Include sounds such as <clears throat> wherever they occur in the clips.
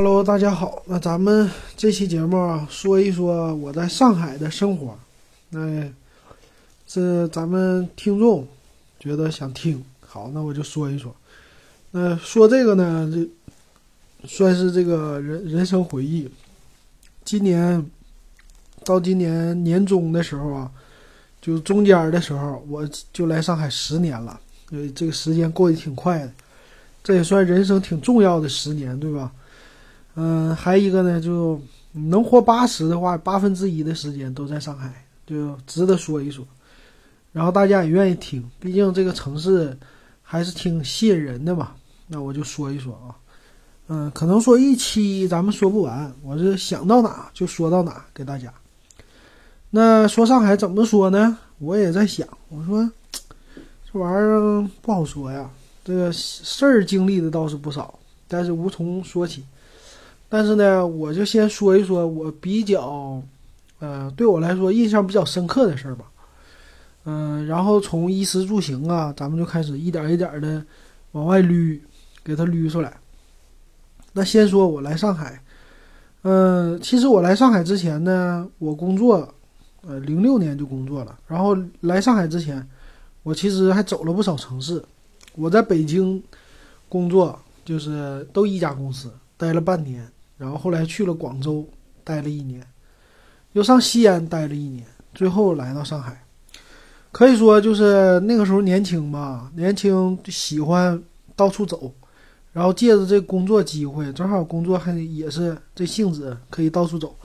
Hello，大家好。那咱们这期节目啊，说一说我在上海的生活。那是咱们听众觉得想听，好，那我就说一说。那说这个呢，这算是这个人人生回忆。今年到今年年中的时候啊，就中间的时候，我就来上海十年了。呃，这个时间过得挺快的，这也算人生挺重要的十年，对吧？嗯，还一个呢，就能活八十的话，八分之一的时间都在上海，就值得说一说。然后大家也愿意听，毕竟这个城市还是挺吸引人的嘛。那我就说一说啊，嗯，可能说一期咱们说不完，我是想到哪就说到哪给大家。那说上海怎么说呢？我也在想，我说 <tsk> 这玩意儿不好说呀。这个事儿经历的倒是不少，但是无从说起。但是呢，我就先说一说我比较，呃，对我来说印象比较深刻的事儿吧。嗯，然后从衣食住行啊，咱们就开始一点一点的往外捋，给它捋出来。那先说我来上海，嗯，其实我来上海之前呢，我工作，呃，零六年就工作了。然后来上海之前，我其实还走了不少城市。我在北京工作，就是都一家公司，待了半年。然后后来去了广州，待了一年，又上西安待了一年，最后来到上海。可以说就是那个时候年轻吧，年轻喜欢到处走，然后借着这工作机会，正好工作还也是这性质，可以到处走，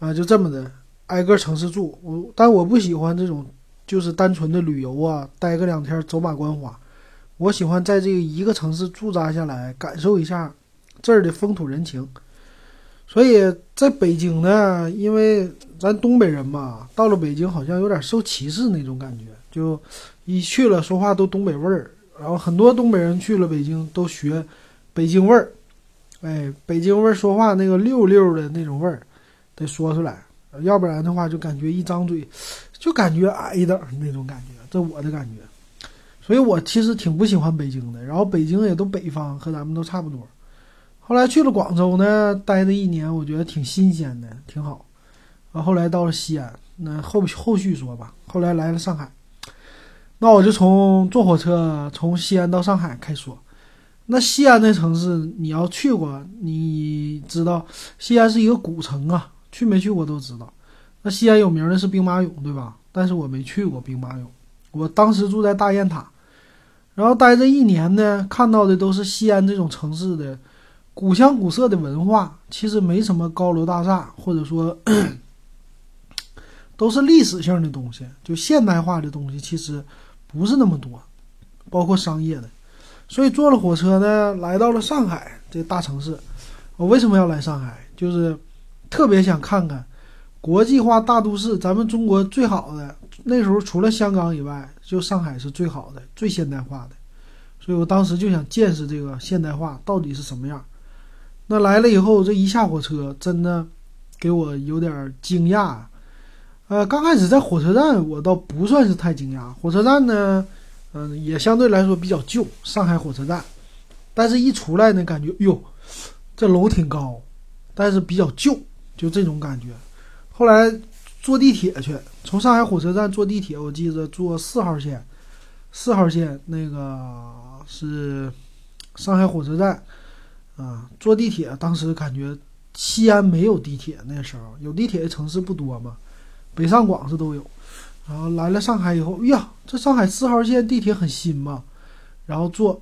啊，就这么的挨个城市住。我但我不喜欢这种就是单纯的旅游啊，待个两天走马观花。我喜欢在这个一个城市驻扎下来，感受一下这儿的风土人情。所以在北京呢，因为咱东北人嘛，到了北京好像有点受歧视那种感觉，就一去了说话都东北味儿，然后很多东北人去了北京都学北京味儿，哎，北京味儿说话那个溜溜的那种味儿得说出来，要不然的话就感觉一张嘴就感觉矮一点儿那种感觉，这我的感觉。所以我其实挺不喜欢北京的，然后北京也都北方，和咱们都差不多。后来去了广州呢，待了一年，我觉得挺新鲜的，挺好。然后来到了西安，那后后续说吧。后来来了上海，那我就从坐火车从西安到上海开说。那西安那城市，你要去过，你知道西安是一个古城啊，去没去过都知道。那西安有名的是兵马俑，对吧？但是我没去过兵马俑。我当时住在大雁塔，然后待这一年呢，看到的都是西安这种城市的。古香古色的文化其实没什么高楼大厦，或者说 <clears throat> 都是历史性的东西。就现代化的东西其实不是那么多，包括商业的。所以坐了火车呢，来到了上海这大城市。我为什么要来上海？就是特别想看看国际化大都市，咱们中国最好的那时候除了香港以外，就上海是最好的、最现代化的。所以我当时就想见识这个现代化到底是什么样。那来了以后，这一下火车，真的给我有点惊讶。呃，刚开始在火车站，我倒不算是太惊讶。火车站呢，嗯，也相对来说比较旧，上海火车站。但是一出来呢，感觉哟，这楼挺高，但是比较旧，就这种感觉。后来坐地铁去，从上海火车站坐地铁，我记得坐四号线，四号线那个是上海火车站。啊，坐地铁当时感觉西安没有地铁，那时候有地铁的城市不多嘛，北上广是都有。然后来了上海以后，呀，这上海四号线地铁很新嘛，然后坐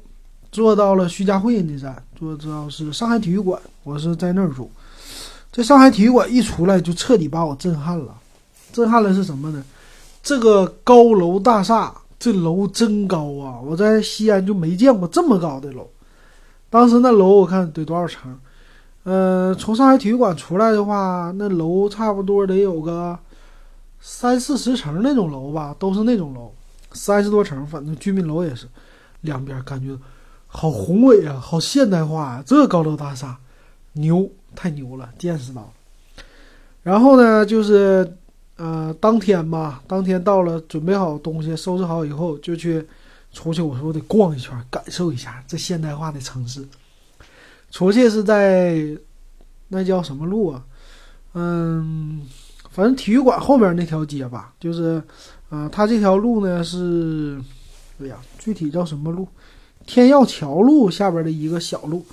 坐到了徐家汇那站，坐到是上海体育馆，我是在那儿住。这上海体育馆一出来就彻底把我震撼了，震撼了是什么呢？这个高楼大厦，这楼真高啊！我在西安就没见过这么高的楼。当时那楼我看得多少层？呃，从上海体育馆出来的话，那楼差不多得有个三四十层那种楼吧，都是那种楼，三十多层，反正居民楼也是，两边感觉好宏伟啊，好现代化啊，这高楼大厦，牛，太牛了，见识到了。然后呢，就是呃，当天吧，当天到了，准备好东西，收拾好以后就去。出去，我说我得逛一圈，感受一下这现代化的城市。出去是在那叫什么路啊？嗯，反正体育馆后面那条街吧，就是，啊，它这条路呢是，哎呀，具体叫什么路？天耀桥路下边的一个小路，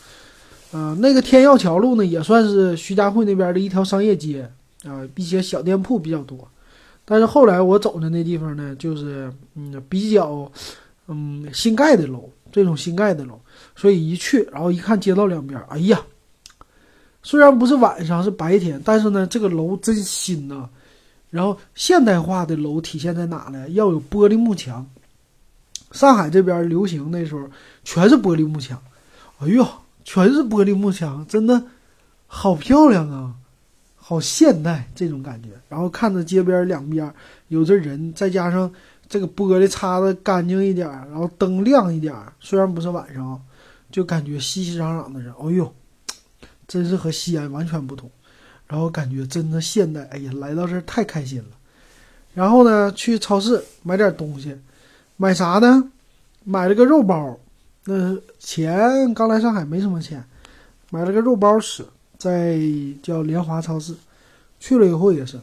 嗯，那个天耀桥路呢也算是徐家汇那边的一条商业街啊，一些小店铺比较多。但是后来我走的那地方呢，就是嗯比较嗯新盖的楼，这种新盖的楼，所以一去，然后一看街道两边，哎呀。虽然不是晚上，是白天，但是呢，这个楼真新呐。然后现代化的楼体现在哪呢？要有玻璃幕墙。上海这边流行那时候全是玻璃幕墙，哎呦，全是玻璃幕墙，真的好漂亮啊，好现代这种感觉。然后看着街边两边有这人，再加上这个玻璃擦的干净一点，然后灯亮一点，虽然不是晚上，就感觉熙熙攘攘的人，哎呦。真是和西安完全不同，然后感觉真的现代，哎呀，来到这儿太开心了。然后呢，去超市买点东西，买啥呢？买了个肉包。那钱刚来上海没什么钱，买了个肉包吃，在叫联华超市。去了以后也是，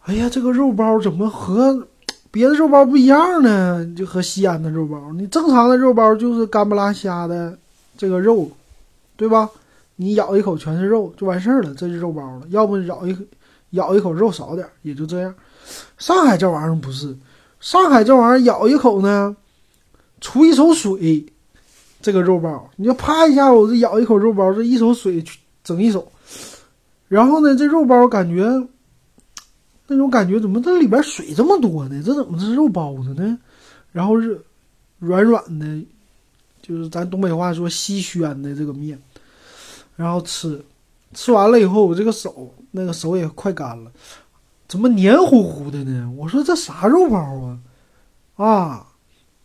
哎呀，这个肉包怎么和别的肉包不一样呢？就和西安的肉包，你正常的肉包就是干不拉瞎的这个肉，对吧？你咬一口全是肉就完事儿了，这是肉包了。要不咬一咬一口肉少点也就这样。上海这玩意儿不是，上海这玩意儿咬一口呢，出一手水，这个肉包，你就啪一下，我这咬一口肉包，这一手水整一手。然后呢，这肉包感觉那种感觉怎么这里边水这么多呢？这怎么是肉包子呢？然后是软软的，就是咱东北话说稀宣的这个面。然后吃，吃完了以后，我这个手那个手也快干了，怎么黏糊糊的呢？我说这啥肉包啊？啊，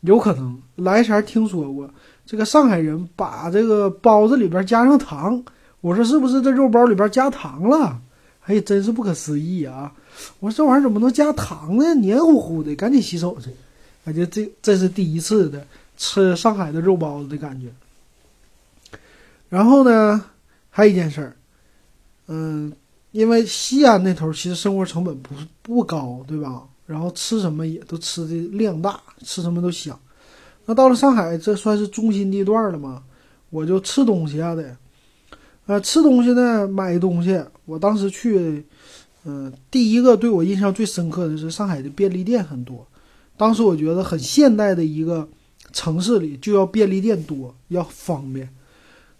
有可能来前听说过，这个上海人把这个包子里边加上糖。我说是不是这肉包里边加糖了？哎，真是不可思议啊！我说这玩意儿怎么能加糖呢？黏糊糊的，赶紧洗手去。感觉这这是第一次的吃上海的肉包子的感觉。然后呢？还有一件事儿，嗯，因为西安那头其实生活成本不不高，对吧？然后吃什么也都吃的量大，吃什么都香。那到了上海，这算是中心地段了嘛？我就吃东西啊的，呃，吃东西呢，买东西。我当时去，嗯，第一个对我印象最深刻的是上海的便利店很多。当时我觉得很现代的一个城市里就要便利店多，要方便。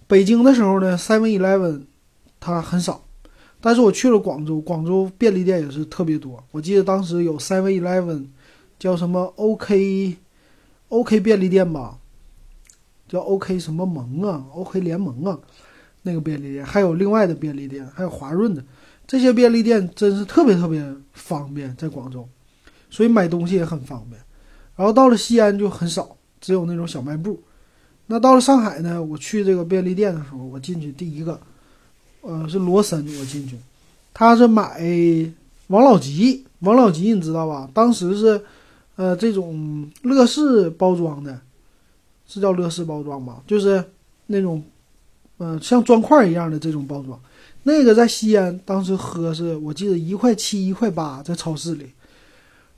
北京的时候呢，Seven Eleven 它很少，但是我去了广州，广州便利店也是特别多。我记得当时有 Seven Eleven，叫什么 OK OK 便利店吧，叫 OK 什么盟啊，OK 联盟啊，那个便利店还有另外的便利店，还有华润的这些便利店真是特别特别方便，在广州，所以买东西也很方便。然后到了西安就很少，只有那种小卖部。那到了上海呢？我去这个便利店的时候，我进去第一个，呃，是罗森，我进去，他是买王老吉，王老吉你知道吧？当时是，呃，这种乐事包装的，是叫乐事包装吧？就是那种，嗯，像砖块一样的这种包装，那个在西安当时喝是我记得一块七一块八在超市里，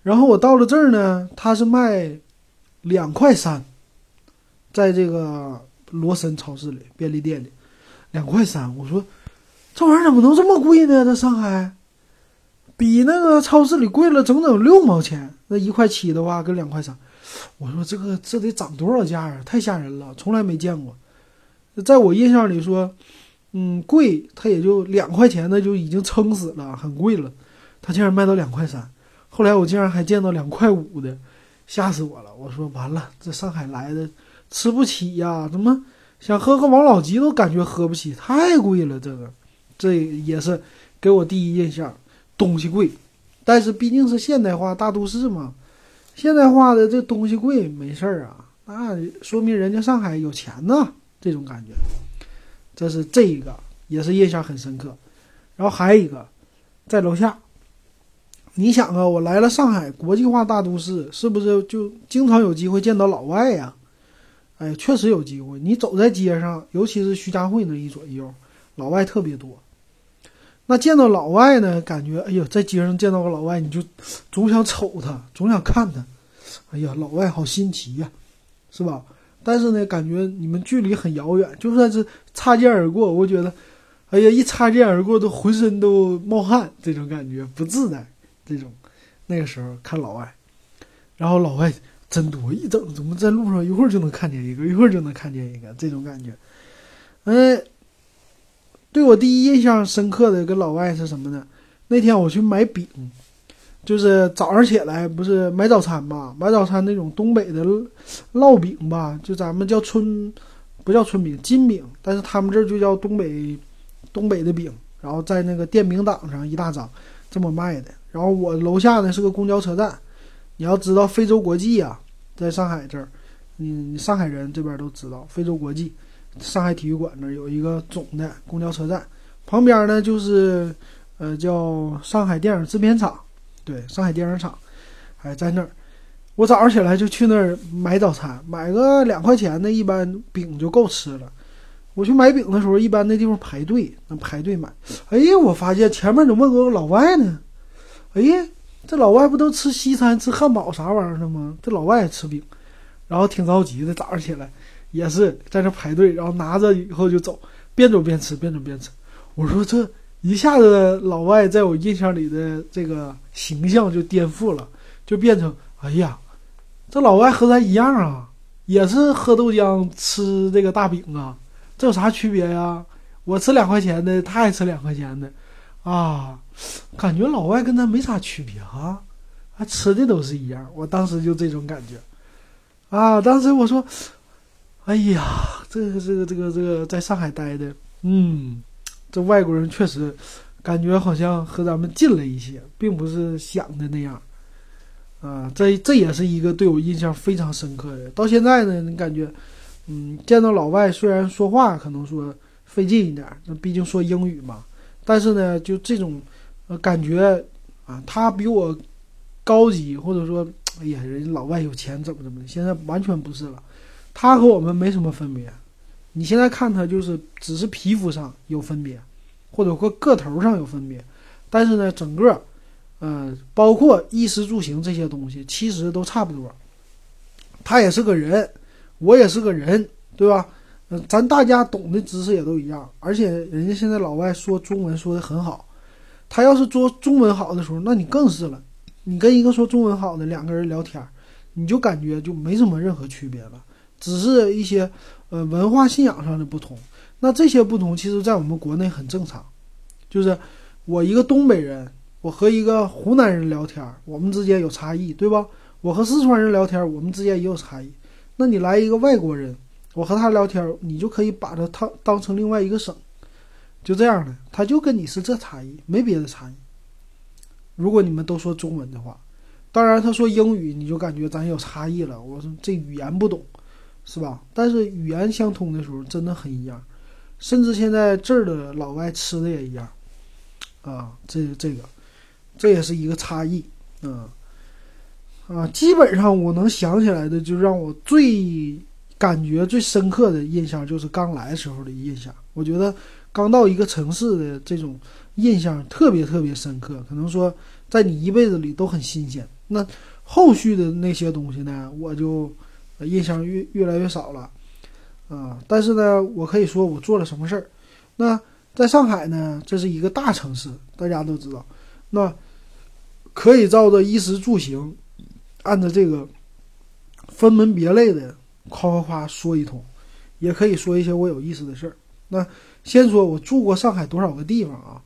然后我到了这儿呢，他是卖两块三。在这个罗森超市里便利店里，两块三。我说，这玩意儿怎么能这么贵呢？在上海，比那个超市里贵了整整六毛钱。那一块七的话，跟两块三。我说这个这得涨多少价啊？太吓人了，从来没见过。在我印象里说，嗯，贵，它也就两块钱，那就已经撑死了，很贵了。它竟然卖到两块三。后来我竟然还见到两块五的，吓死我了。我说完了，这上海来的。吃不起呀？怎么想喝个王老吉都感觉喝不起，太贵了。这个，这也是给我第一印象，东西贵。但是毕竟是现代化大都市嘛，现代化的这东西贵没事儿啊，那说明人家上海有钱呢。这种感觉，这是这一个也是印象很深刻。然后还有一个，在楼下，你想啊，我来了上海国际化大都市，是不是就经常有机会见到老外呀？哎，确实有机会。你走在街上，尤其是徐家汇那一左一右，老外特别多。那见到老外呢，感觉哎呦，在街上见到个老外，你就总想瞅他，总想看他。哎呀，老外好新奇呀，是吧？但是呢，感觉你们距离很遥远，就算是擦肩而过，我觉得，哎呀，一擦肩而过都浑身都冒汗，这种感觉不自在。这种那个时候看老外，然后老外真多，一整怎么在路上一会儿就能看见一个，一会儿就能看见一个，这种感觉。哎，对我第一印象深刻的跟老外是什么呢？那天我去买饼。就是早上起来不是买早餐嘛，买早餐那种东北的烙饼吧，就咱们叫春，不叫春饼，金饼，但是他们这就叫东北，东北的饼。然后在那个电饼档上一大张，这么卖的。然后我楼下呢是个公交车站，你要知道非洲国际呀，在上海这儿，你上海人这边都知道非洲国际，上海体育馆那有一个总的公交车站，旁边呢就是呃叫上海电影制片厂。对，上海电影厂，哎在那儿。我早上起来就去那儿买早餐，买个两块钱的，一般饼就够吃了。我去买饼的时候，一般那地方排队，那排队买。哎，我发现前面怎么有个老外呢？哎，这老外不都吃西餐、吃汉堡啥玩意儿的吗？这老外也吃饼，然后挺着急的，早上起来也是在那排队，然后拿着以后就走，边走边吃，边走边吃。我说这。一下子，老外在我印象里的这个形象就颠覆了，就变成哎呀，这老外和咱一样啊，也是喝豆浆吃这个大饼啊，这有啥区别呀？我吃两块钱的，他也吃两块钱的，啊，感觉老外跟咱没啥区别啊，还吃的都是一样。我当时就这种感觉，啊，当时我说，哎呀，这个这个这个这个在上海待的，嗯。这外国人确实感觉好像和咱们近了一些，并不是想的那样，啊，这这也是一个对我印象非常深刻的。到现在呢，你感觉，嗯，见到老外虽然说话可能说费劲一点，那毕竟说英语嘛，但是呢，就这种呃感觉啊，他比我高级，或者说，哎呀，人家老外有钱怎么怎么的，现在完全不是了，他和我们没什么分别。你现在看他就是只是皮肤上有分别，或者说个头上有分别，但是呢，整个，呃，包括衣食住行这些东西，其实都差不多。他也是个人，我也是个人，对吧？嗯，咱大家懂的知识也都一样，而且人家现在老外说中文说的很好，他要是说中文好的时候，那你更是了。你跟一个说中文好的两个人聊天，你就感觉就没什么任何区别了，只是一些。呃，文化信仰上的不同，那这些不同，其实在我们国内很正常。就是我一个东北人，我和一个湖南人聊天，我们之间有差异，对吧？我和四川人聊天，我们之间也有差异。那你来一个外国人，我和他聊天，你就可以把他当当成另外一个省，就这样的，他就跟你是这差异，没别的差异。如果你们都说中文的话，当然他说英语，你就感觉咱有差异了。我说这语言不懂。是吧？但是语言相通的时候真的很一样，甚至现在这儿的老外吃的也一样，啊，这这个，这也是一个差异，啊啊，基本上我能想起来的，就让我最感觉最深刻的印象就是刚来时候的印象。我觉得刚到一个城市的这种印象特别特别深刻，可能说在你一辈子里都很新鲜。那后续的那些东西呢，我就。印象越越来越少了，啊！但是呢，我可以说我做了什么事儿。那在上海呢，这是一个大城市，大家都知道。那可以照着衣食住行，按照这个分门别类的夸夸夸说一通，也可以说一些我有意思的事儿。那先说我住过上海多少个地方啊？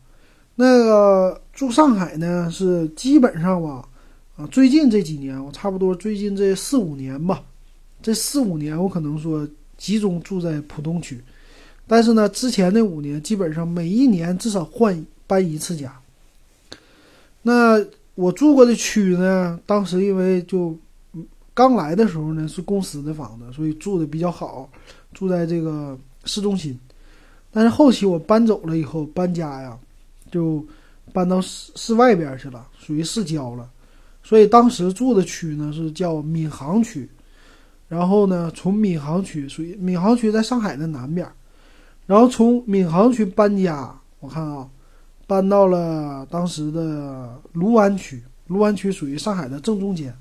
那个住上海呢，是基本上吧，啊，最近这几年，我差不多最近这四五年吧。这四五年，我可能说集中住在浦东区，但是呢，之前那五年基本上每一年至少换搬一次家。那我住过的区呢，当时因为就刚来的时候呢是公司的房子，所以住的比较好，住在这个市中心。但是后期我搬走了以后，搬家呀，就搬到市市外边去了，属于市郊了。所以当时住的区呢是叫闵行区。然后呢，从闵行区属于闵行区在上海的南边，然后从闵行区搬家，我看啊，搬到了当时的卢湾区。卢湾区属于上海的正中间，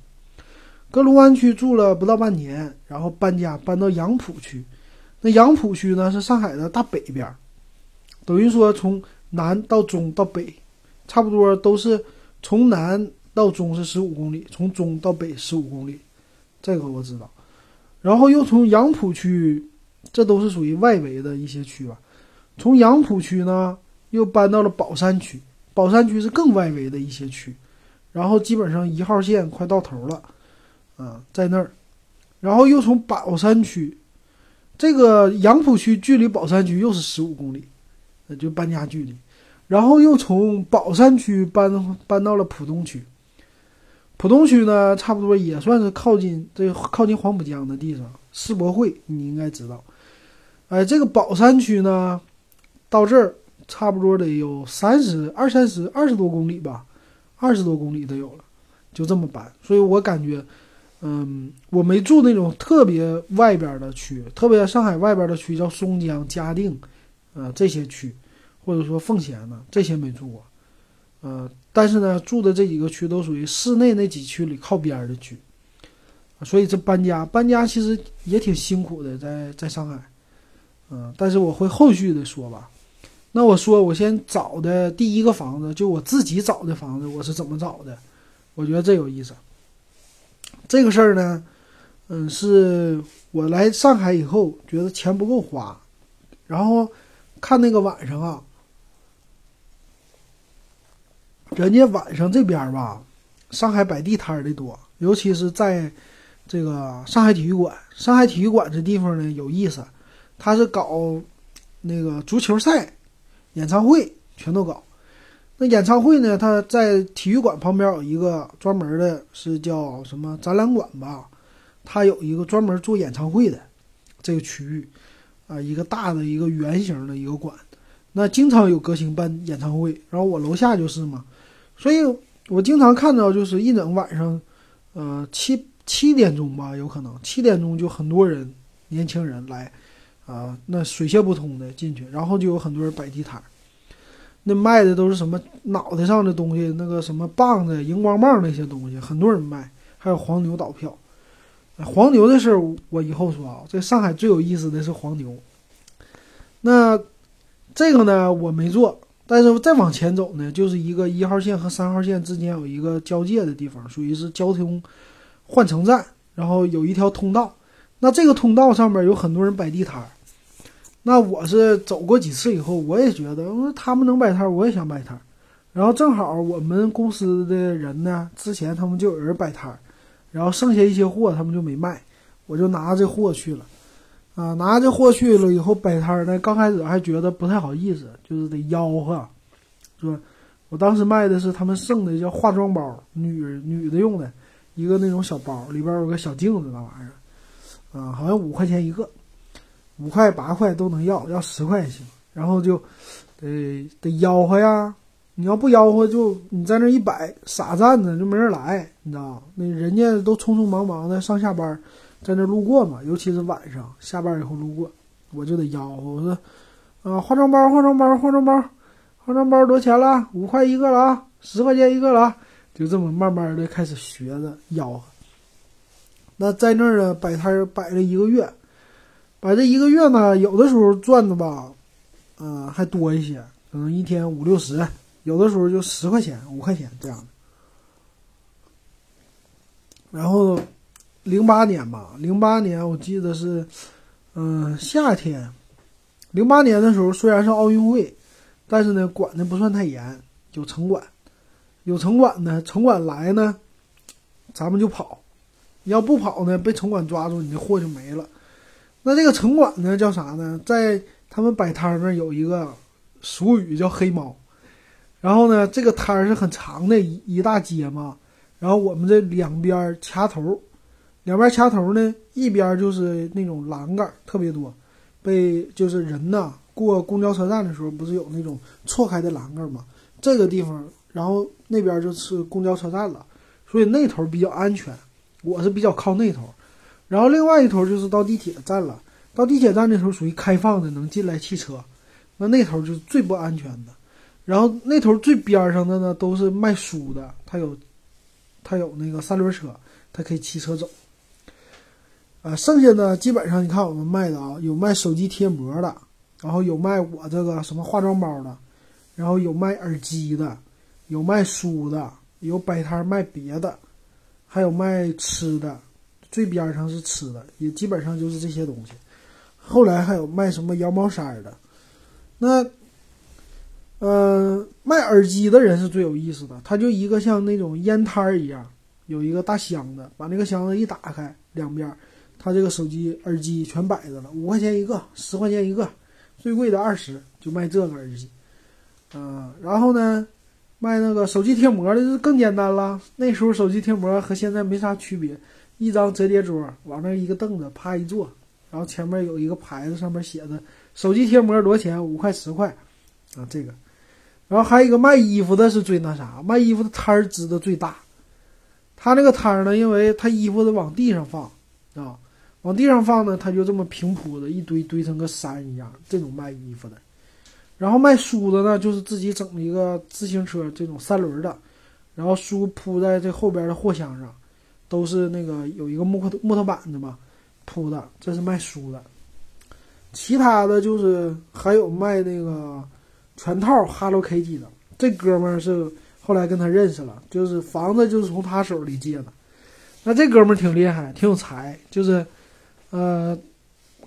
搁卢湾区住了不到半年，然后搬家搬到杨浦区。那杨浦区呢是上海的大北边，等于说从南到中到北，差不多都是从南到中是十五公里，从中到北十五公里，这个我知道。然后又从杨浦区，这都是属于外围的一些区吧。从杨浦区呢又搬到了宝山区，宝山区是更外围的一些区。然后基本上一号线快到头了，啊，在那儿，然后又从宝山区，这个杨浦区距离宝山区又是十五公里，那就搬家距离，然后又从宝山区搬搬到了浦东区，浦东区呢，差不多也算是靠近这靠近黄浦江的地方，世博会你应该知道，哎，这个宝山区呢，到这儿差不多得有三十二三十二十多公里吧。二十多公里都有了，就这么搬，所以我感觉，嗯，我没住那种特别外边的区，特别上海外边的区叫松江、嘉定，呃，这些区，或者说奉贤呢，这些没住过，呃，但是呢，住的这几个区都属于市内那几区里靠边的区，所以这搬家搬家其实也挺辛苦的，在在上海，嗯，但是我会后续的说吧。那我说，我先找的第一个房子，就我自己找的房子，我是怎么找的？我觉得这有意思。这个事儿呢，嗯，是我来上海以后觉得钱不够花，然后看那个晚上啊，人家晚上这边吧，上海摆地摊的多，尤其是在这个上海体育馆。上海体育馆这地方呢有意思，它是搞那个足球赛。演唱会全都搞，那演唱会呢？它在体育馆旁边有一个专门的，是叫什么展览馆吧？它有一个专门做演唱会的这个区域，啊，一个大的一个圆形的一个馆，那经常有歌星办演唱会，然后我楼下就是嘛，所以我经常看到就是一整晚上，呃，七七点钟吧，有可能七点钟就很多人，年轻人来。啊，那水泄不通的进去，然后就有很多人摆地摊那卖的都是什么脑袋上的东西，那个什么棒子、荧光棒那些东西，很多人卖，还有黄牛倒票。黄牛的事儿我以后说啊，在上海最有意思的是黄牛。那这个呢，我没做，但是再往前走呢，就是一个一号线和三号线之间有一个交界的地方，属于是交通换乘站，然后有一条通道，那这个通道上面有很多人摆地摊儿。那我是走过几次以后，我也觉得，他们能摆摊儿，我也想摆摊儿。然后正好我们公司的人呢，之前他们就有人摆摊儿，然后剩下一些货他们就没卖，我就拿这货去了。啊，拿这货去了以后摆摊儿呢，刚开始还觉得不太好意思，就是得吆喝，说，我当时卖的是他们剩的叫化妆包，女女的用的，一个那种小包，里边有个小镜子那玩意儿，啊，好像五块钱一个。五块八块都能要，要十块也行。然后就，得得吆喝呀！你要不吆喝，就你在那一摆，傻站着就没人来，你知道那人家都匆匆忙忙的上下班，在那路过嘛，尤其是晚上下班以后路过，我就得吆喝，我说：“啊，化妆包，化妆包，化妆包，化妆包多少钱了？五块一个了啊，十块钱一个了！”就这么慢慢的开始学着吆喝。那在那儿呢，摆摊摆了一个月。摆这一个月呢，有的时候赚的吧，嗯，还多一些，可能一天五六十，有的时候就十块钱、五块钱这样的。然后，零八年吧，零八年我记得是，嗯，夏天，零八年的时候虽然是奥运会，但是呢管的不算太严，有城管，有城管呢，城管来呢，咱们就跑，你要不跑呢，被城管抓住，你的货就没了。那这个城管呢叫啥呢？在他们摆摊那有一个俗语叫“黑猫”，然后呢，这个摊儿是很长的一一大街嘛，然后我们这两边掐头，两边卡头呢，一边就是那种栏杆特别多，被就是人呐过公交车站的时候不是有那种错开的栏杆嘛？这个地方，然后那边就是公交车站了，所以那头比较安全，我是比较靠那头。然后另外一头就是到地铁站了，到地铁站的时候属于开放的，能进来汽车，那那头就是最不安全的。然后那头最边上的呢，都是卖书的，他有，他有那个三轮车，他可以骑车走。啊，剩下的基本上你看我们卖的啊，有卖手机贴膜的，然后有卖我这个什么化妆包的，然后有卖耳机的，有卖书的，有摆摊卖别的，还有卖吃的，最边上是吃的，也基本上就是这些东西。后来还有卖什么羊毛衫的，那，呃，卖耳机的人是最有意思的，他就一个像那种烟摊儿一样，有一个大箱子，把那个箱子一打开，两边。他这个手机耳机全摆着了，五块钱一个，十块钱一个，最贵的二十，就卖这个耳机。嗯，然后呢，卖那个手机贴膜的就更简单了。那时候手机贴膜和现在没啥区别，一张折叠桌往那一个凳子啪一坐，然后前面有一个牌子，上面写着手机贴膜多少钱，五块十块，啊这个。然后还有一个卖衣服的是最那啥，卖衣服的摊儿支的最大。他那个摊儿呢，因为他衣服得往地上放，啊。往地上放呢，他就这么平铺的一堆堆成个山一样。这种卖衣服的，然后卖书的呢，就是自己整一个自行车这种三轮的，然后书铺在这后边的货箱上，都是那个有一个木头木头板子嘛铺的，这是卖书的。其他的就是还有卖那个全套 Hello Kitty 的，这哥们儿是后来跟他认识了，就是房子就是从他手里借的。那这哥们儿挺厉害，挺有才，就是。呃，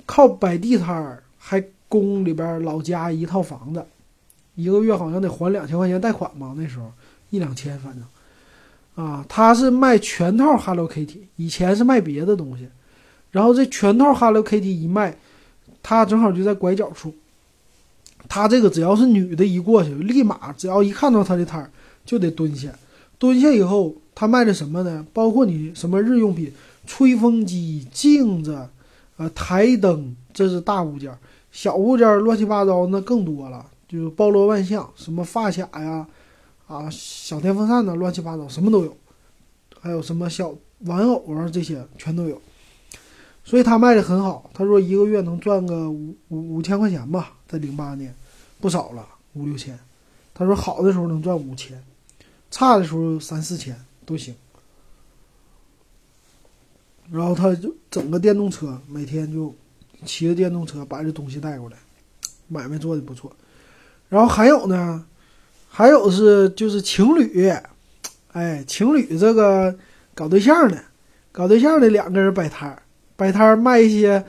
靠摆地摊儿还供里边老家一套房子，一个月好像得还两千块钱贷款吧？那时候一两千，反正啊，他是卖全套 Hello Kitty，以前是卖别的东西，然后这全套 Hello Kitty 一卖，他正好就在拐角处，他这个只要是女的一过去，立马只要一看到他的摊儿就得蹲下，蹲下以后他卖的什么呢？包括你什么日用品，吹风机、镜子。呃，台灯这是大物件，小物件乱七八糟那更多了，就是包罗万象，什么发卡呀，啊，小电风扇呢，乱七八糟什么都有，还有什么小玩偶啊，这些全都有，所以他卖的很好。他说一个月能赚个五五五千块钱吧，在零八年，不少了，五六千。他说好的时候能赚五千，差的时候三四千都行。然后他就整个电动车，每天就骑着电动车把这东西带过来，买卖做的不错。然后还有呢，还有是就是情侣，哎，情侣这个搞对象的，搞对象的两个人摆摊儿，摆摊儿卖一些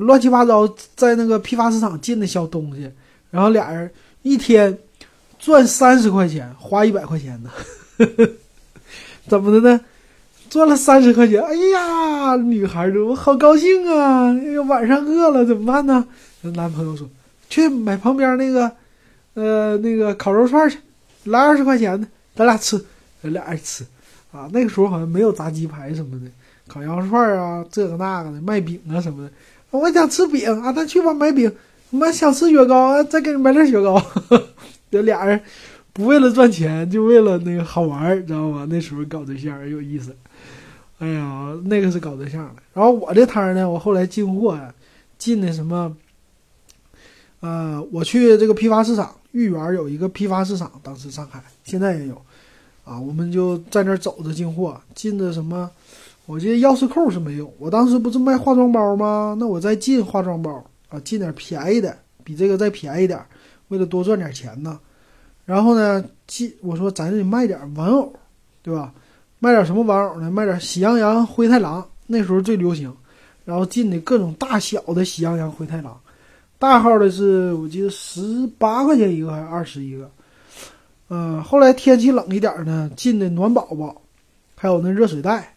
乱七八糟在那个批发市场进的小东西，然后俩人一天赚三十块钱，花一百块钱呢，<laughs> 怎么的呢？赚了三十块钱，哎呀，女孩儿我好高兴啊！哎呀，晚上饿了怎么办呢？男朋友说：“去买旁边那个，呃，那个烤肉串去，来二十块钱的，咱俩吃。”咱俩人吃，啊，那个时候好像没有炸鸡排什么的，烤羊肉串啊，这个那个的，卖饼啊什么的。我想吃饼啊，咱去吧，买饼。我们想吃雪糕，再给你买点雪糕。<laughs> 这俩人不为了赚钱，就为了那个好玩，知道吗？那时候搞对象有意思。哎呀，那个是搞对象的。然后我这摊儿呢，我后来进货呀，进的什么？呃，我去这个批发市场，豫园有一个批发市场，当时上海现在也有，啊，我们就在那儿走着进货，进的什么？我这钥匙扣是没有。我当时不是卖化妆包吗？那我再进化妆包啊，进点便宜的，比这个再便宜点，为了多赚点钱呢。然后呢，进我说咱得卖点玩偶，对吧？卖点什么玩偶呢？卖点喜羊羊、灰太狼，那时候最流行。然后进的各种大小的喜羊羊、灰太狼，大号的是我记得十八块钱一个还是二十一个。嗯，后来天气冷一点呢，进的暖宝宝，还有那热水袋，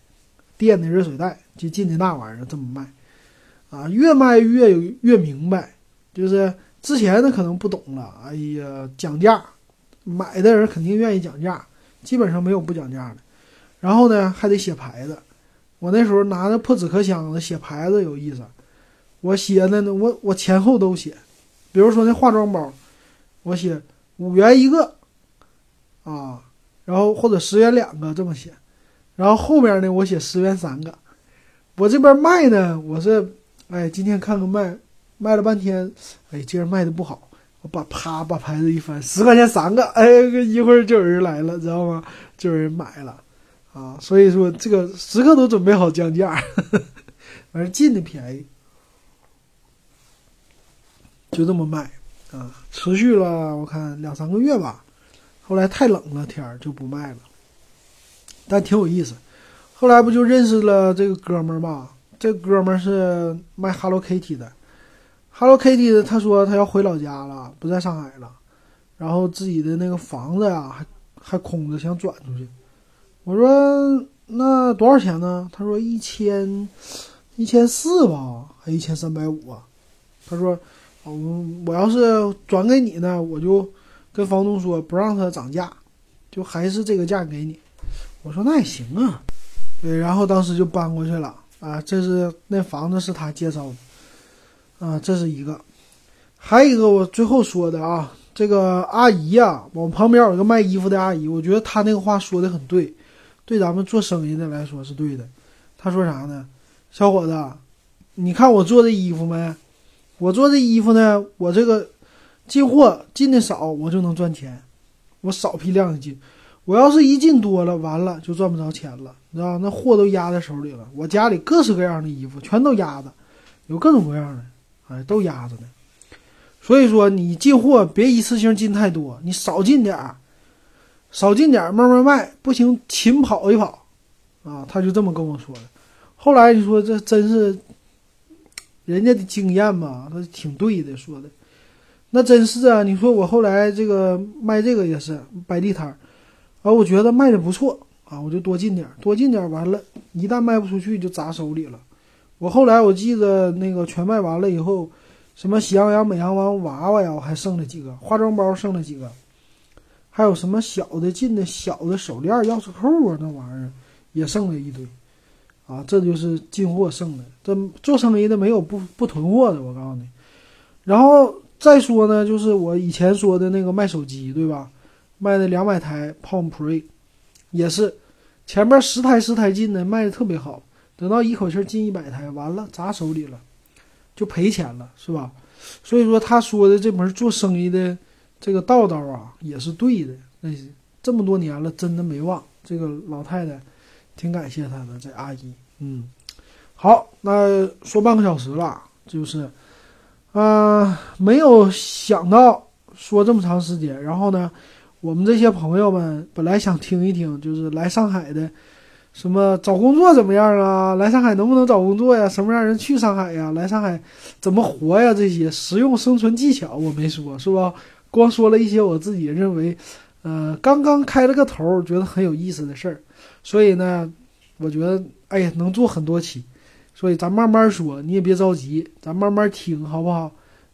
电的热水袋，就进的那玩意儿这么卖。啊，越卖越有越明白，就是之前呢可能不懂了，哎呀，讲价，买的人肯定愿意讲价，基本上没有不讲价的。然后呢，还得写牌子。我那时候拿着破纸壳箱子写牌子有意思。我写的呢，我我前后都写。比如说那化妆包，我写五元一个，啊，然后或者十元两个这么写。然后后面呢，我写十元三个。我这边卖呢，我是哎，今天看看卖，卖了半天，哎，今儿卖的不好，我把啪把牌子一翻，十块钱三个，哎，一会儿就有人来了，知道吗？就有人买了，啊，所以说这个时刻都准备好降价，反正进的便宜，就这么卖，啊，持续了我看两三个月吧，后来太冷了天儿就不卖了，但挺有意思。后来不就认识了这个哥们儿嘛？这哥们儿是卖 Hello Kitty 的，Hello Kitty 的，他说他要回老家了，不在上海了，然后自己的那个房子呀还还空着，想转出去。我说那多少钱呢？他说一千一千四吧，还一千三百五啊。他说，嗯，我要是转给你呢，我就跟房东说不让他涨价，就还是这个价给你。我说那也行啊。对，然后当时就搬过去了啊。这是那房子是他介绍的啊，这是一个，还有一个我最后说的啊，这个阿姨呀，我旁边有一个卖衣服的阿姨，我觉得她那个话说的很对，对咱们做生意的来说是对的。他说啥呢？小伙子，你看我做的衣服没？我做这衣服呢，我这个进货进的少，我就能赚钱，我少批量的进。我要是一进多了，完了就赚不着钱了，你知道那货都压在手里了。我家里各式各样的衣服全都压着，有各种各样的，哎，都压着呢。所以说你进货别一次性进太多，你少进点儿，少进点，慢慢卖，不行勤跑一跑，啊，他就这么跟我说的。后来你说这真是人家的经验嘛，他挺对的说的，那真是啊。你说我后来这个卖这个也是摆地摊儿。啊，我觉得卖的不错啊，我就多进点，多进点，完了，一旦卖不出去就砸手里了。我后来我记得那个全卖完了以后，什么喜羊羊、美羊王娃娃呀，我还剩了几个化妆包，剩了几个，还有什么小的进的小的手链、钥匙扣啊，那玩意儿也剩了一堆。啊，这就是进货剩的。这做生意的没有不不囤货的，我告诉你。然后再说呢，就是我以前说的那个卖手机，对吧？卖的两百台 Palm Pre，也是前面十台十台进的，卖的特别好。等到一口气进一百台，完了砸手里了，就赔钱了，是吧？所以说他说的这门做生意的这个道道啊，也是对的。那这么多年了，真的没忘。这个老太太挺感谢他的，这阿姨。嗯，好，那说半个小时了，就是，啊，没有想到说这么长时间，然后呢？我们这些朋友们本来想听一听，就是来上海的，什么找工作怎么样啊？来上海能不能找工作呀？什么样人去上海呀？来上海怎么活呀？这些实用生存技巧我没说，是吧？光说了一些我自己认为，呃，刚刚开了个头，觉得很有意思的事儿。所以呢，我觉得，哎呀，能做很多期，所以咱慢慢说，你也别着急，咱慢慢听，好不好？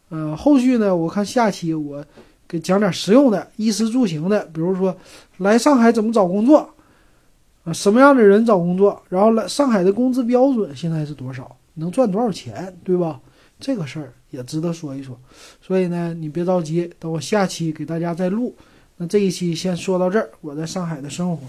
呃，后续呢，我看下期我。给讲点实用的，衣食住行的，比如说来上海怎么找工作，啊，什么样的人找工作，然后来上海的工资标准现在是多少，能赚多少钱，对吧？这个事儿也值得说一说。所以呢，你别着急，等我下期给大家再录。那这一期先说到这儿，我在上海的生活。